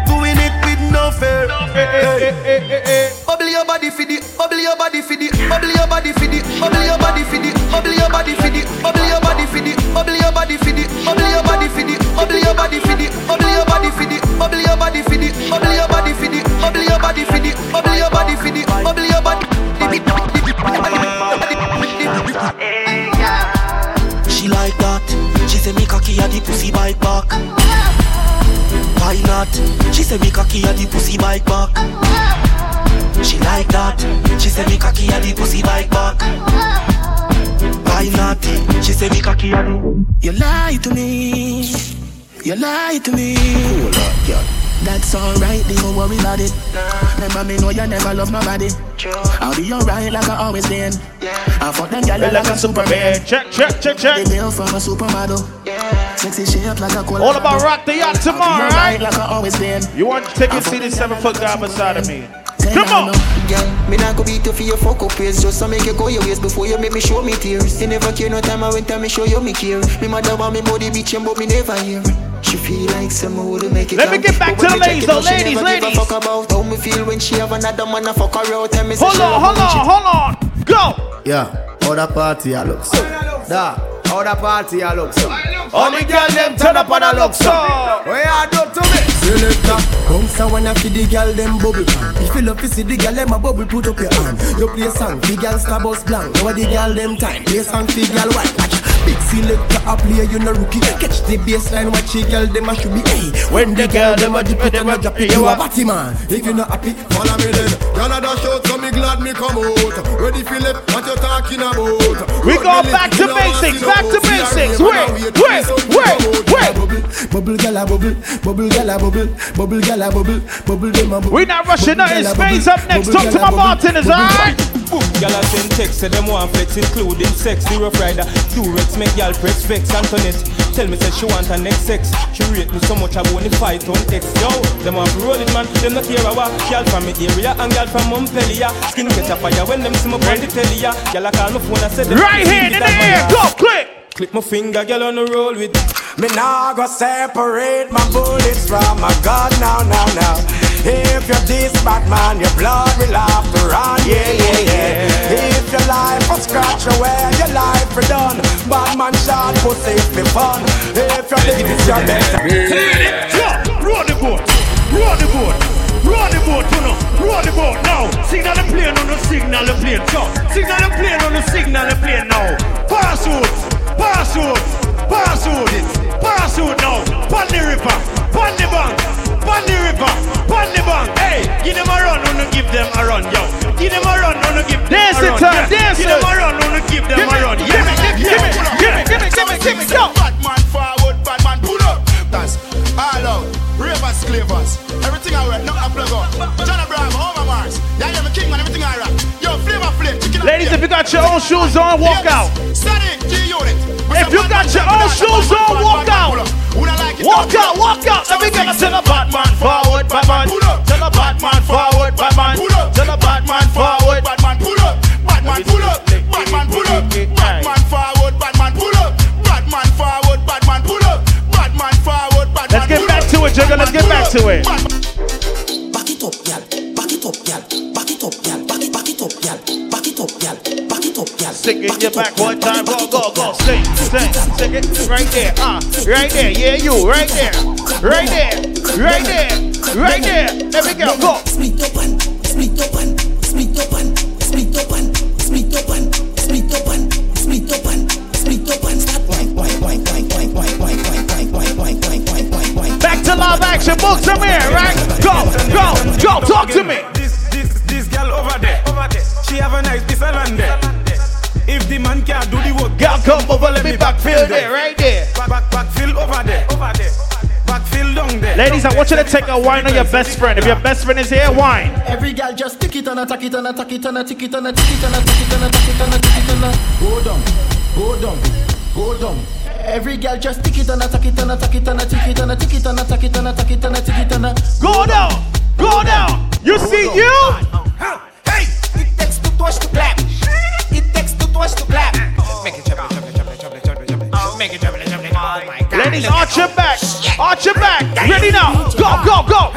doing it with no fear. Hey. Bubble your body for the, bubble your body for the, bubble your body for the, bubble your body for the, bubble your body for the, bubble your body for the, bubble your body for the, bubble your body for the, bubble your body for the, bubble your body for the, bubble your body for the, bubble your body for the, bubble your body for the, bubble your body for the, bubble your body. She like that She say me cocky a the pussy bike back Why not? She say me cocky a the pussy bike back She like that She say me cocky a the pussy bike back Why not? She say me cocky a the You lie to me. You lie to me. That's alright, don't worry about it. Remember me know you never love nobody. I'll be alright like I always been. I fuck them gyal like a Superman. Check, check, check, check. The bill from a supermodel. Sexy shape like a cola. All about rock the yacht tomorrow, I'll be alright right? like I always been. You want to take and see this seven foot guy beside of me? Come on. Girl, me not go beat you for your fuck up ways Just to make you go your ways before you make me show me tears You never care no time I went time me show you me care Me mother want me body bitch but me never hear She feel like someone would make it Let me get back to the ladies, it though. Ladies, never give a ladies. fuck about how me feel when she have another man a fuck her out And me say Hold on, hold on, hold on. Go. Yeah, how the party a look so? Da, how the party a look so? All the girl them turn up on a look so. What you do to me? Selector, bounce a wanna feed the girl them bubble pan. If you love to see the girl them a bubble, put up your hand. You play song, the girl star bus blank. Now the girl them time, play song, the girl white. Watch. Big selector a play, you no rookie. Catch the baseline, watch it, girl, them a should be. Hey, when the girl them a dip it, them a drop it. You a batty man. If you not happy, Follow me then. Y'all a dash out, so me glad me come out. Ready, Philip? What you talking about? We go back to basics, back to basics. Wait, wait, wait, wait. Bubble gala bubble, bubble gala bubble, bubble gala bubble, bubble them a bubble. We not rushing nothing. Spain's up next. Talk to my bartenders, alright? Y'all a send text, say them want flex, including sex. The rough rider, Durex, make y'all press vex. Antoinette, tell me say she want her next sex. She rate me so much I want to fight on X. Yo, them want to roll it, man. Them not care about y'all from me area and y'all from Montpellier. Skin catch a fire when them see me on the telly. ya. Y'all a call my phone and say them Right see hand me in the air, go, click. Click my finger, girl on the roll with. Me nah go separate my bullets from my gun now, now, now. If you're this bad man, your blood will have to run, yeah, yeah, yeah. If your life was scratch away, your life for done. Bad man shot pussy for fun. If you're this, your best. Roll the boat, roll the boat, roll the boat, you know, roll the boat now. Signal the plane on the signal the plane, so signal the plane on the signal the plane now. Parachute, parachute, parachute, parachute shoes on, walk out. If you got your own shoes on, walk out. Walk out, walk out. Let me get to the Batman forward, Batman. To the Batman forward, Batman. To the Batman forward. Batman pull up. Batman pull up. Batman pull up. Batman forward. Batman pull up. Batman forward. Batman pull up. Batman forward. Batman Let's get back to it, Jigga. Let's get back to it. It up, in your back one time, go, go, go. Stick, stick, stick it right there. Ah, right there. Yeah, you, right there. Right there. Right there. Right there. There we go. Go. Split and split and split and split and split and split and split and split wine, wine. Back to live action. Book some here, right? Go, go, go. Talk to me. Come over, let me backfill there, right there. Back, back, backfill over there, over there. Ladies, I want you to take a wine on your best friend. If your best friend is here, wine. Every girl just tick it and attack it and attack it and attack it and attack it and attack it and attack it and attack it and go down, go down, go down. Every girl just tick it and attack it and attack it and attack it and attack it and attack it and attack it and attack it and go down, go down. You see you. Arch your back. Ready now. Go, go, go.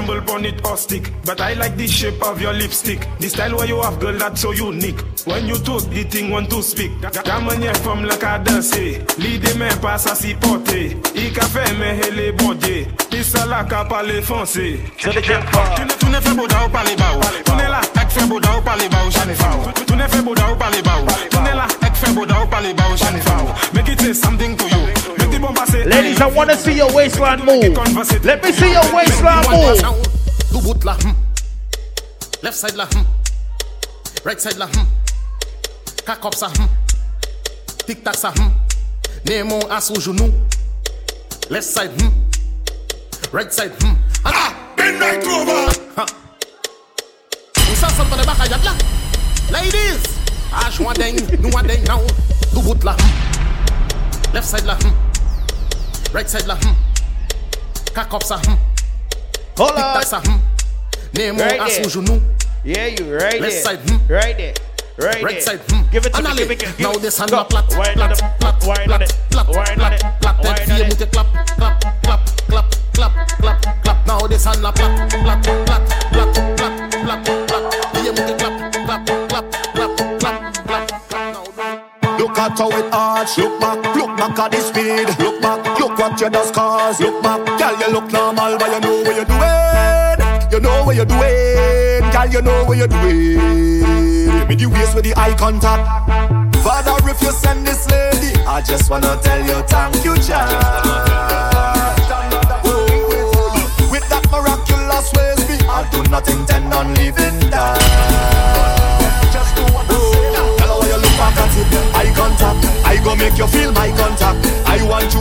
stumble or stick. But I like the shape of your lipstick. The style where you have, girl, that's so unique. When you talk, the thing want to speak. Gaman ye femme la ka danser. Li à mais elle ne t'aime pas. Tu ne, fais. Tu ne la. Tu ne fais beau Ladies, I wanna see your waistline move. Let me see your waistline move. Hmm. Left side la hmm. Right side la hmm. Cock up sa Tic tac sa Nemo ass au genou. Left side Right side Ah! ah. Midnight over! Ladies! Ah vois ding, nous vois ding now. Do boot la hmm. Left side la hmm. Right side la hmm. Cock up sa hmm. Hold Tic tac sa hmm. Right à there. sous genou. Yeah, you right Left there. side, hmm. Right there. Right, Right there. side, hmm. Give it to me. Give me, give me. Now this hand plat, plat, plat, it. plat, it. plat, Wine tête on fille clap, clap, clap, clap, clap, clap, clap. Now this hand la plat, plat, plat, plat, plat, plat, at how it arch. Look back, look back at the speed. Look back, look what you just cause. Look back, girl, you look normal, but you know what you're doing. You know what you're doing, girl, you know what you're doing. With the waist with the eye contact. Father, if you send this lady, I just wanna tell you thank you, child. Oh, with that miraculous ways, I do not intend on leaving that poverty. I contact, I go make you feel my contact. I want you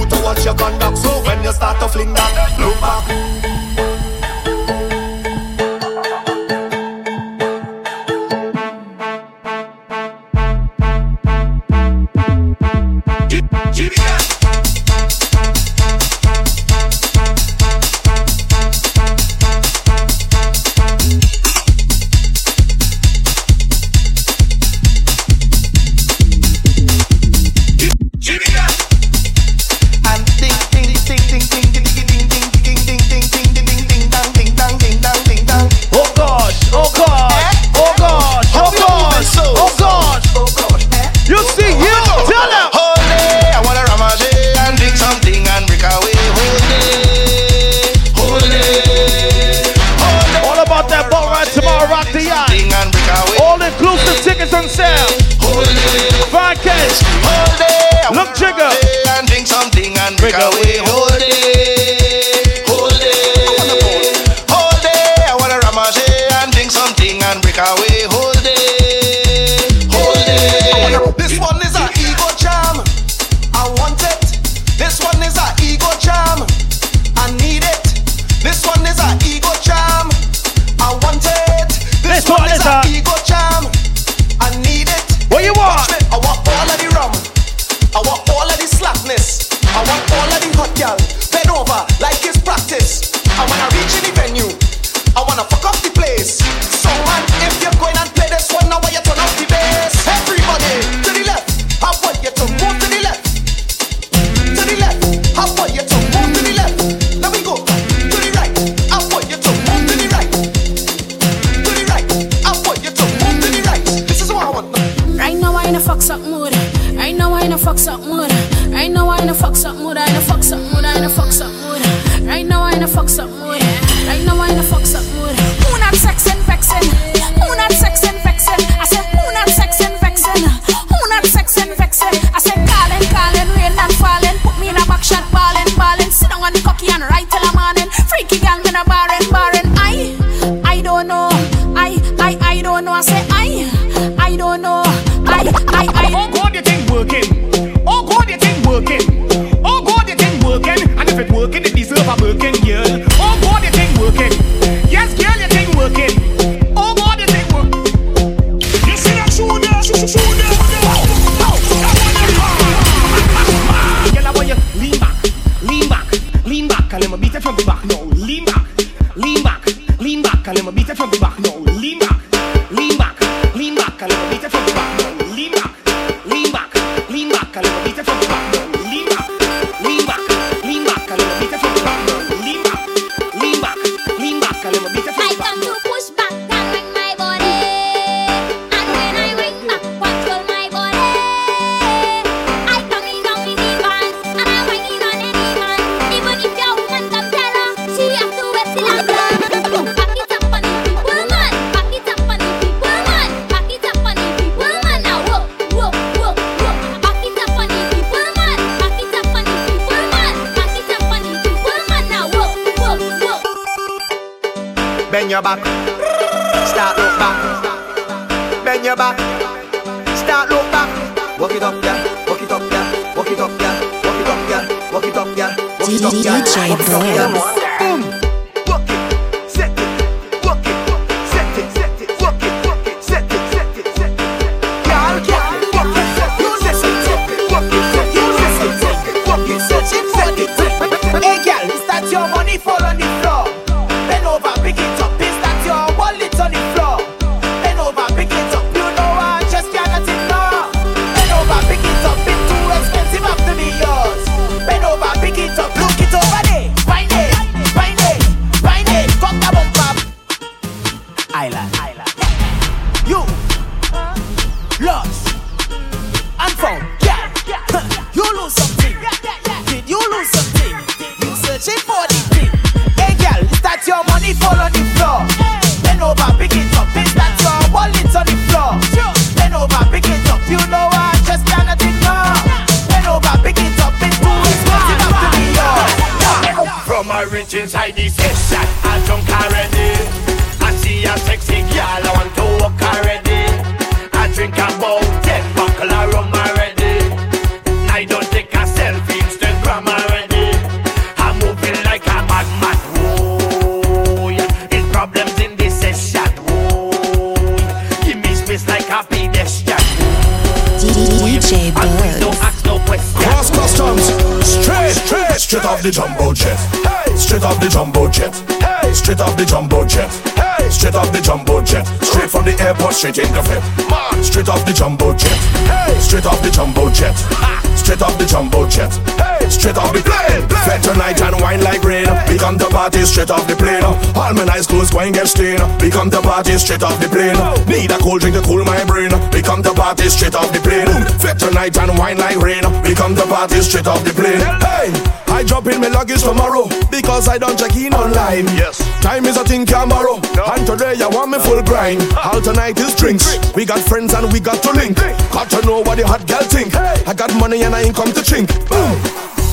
straight in the. Man, straight off the jumbo jet. Hey, straight off the jumbo jet. Ah, straight off the jumbo jet. Hey, straight off the plane. Fed tonight and wine like rain. We come to party straight off the plane. All my nice clothes going get stained. We come to party straight off the plane. Need a cold drink to cool my brain. We come to party straight off the plane. Fed tonight and wine like rain. We come to party straight off the plane. Hey, I drop in my luggage tomorrow because I don't check in online. Yes, time is a thing can borrow. And today I want me full grind. All tonight is drinks. We got friends and we got to link. Got to know what the hot girl think. I got money and I ain't come to chink. Boom.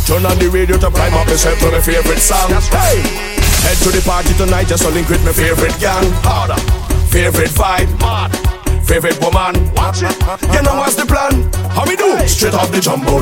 Turn on the radio to prime up yourself to my favorite song. Hey, head to the party tonight just to link with my favorite gang. Harder, favorite vibe. Mad. Favorite woman, watch it. You know what's the plan? How we do? Straight off the jumbo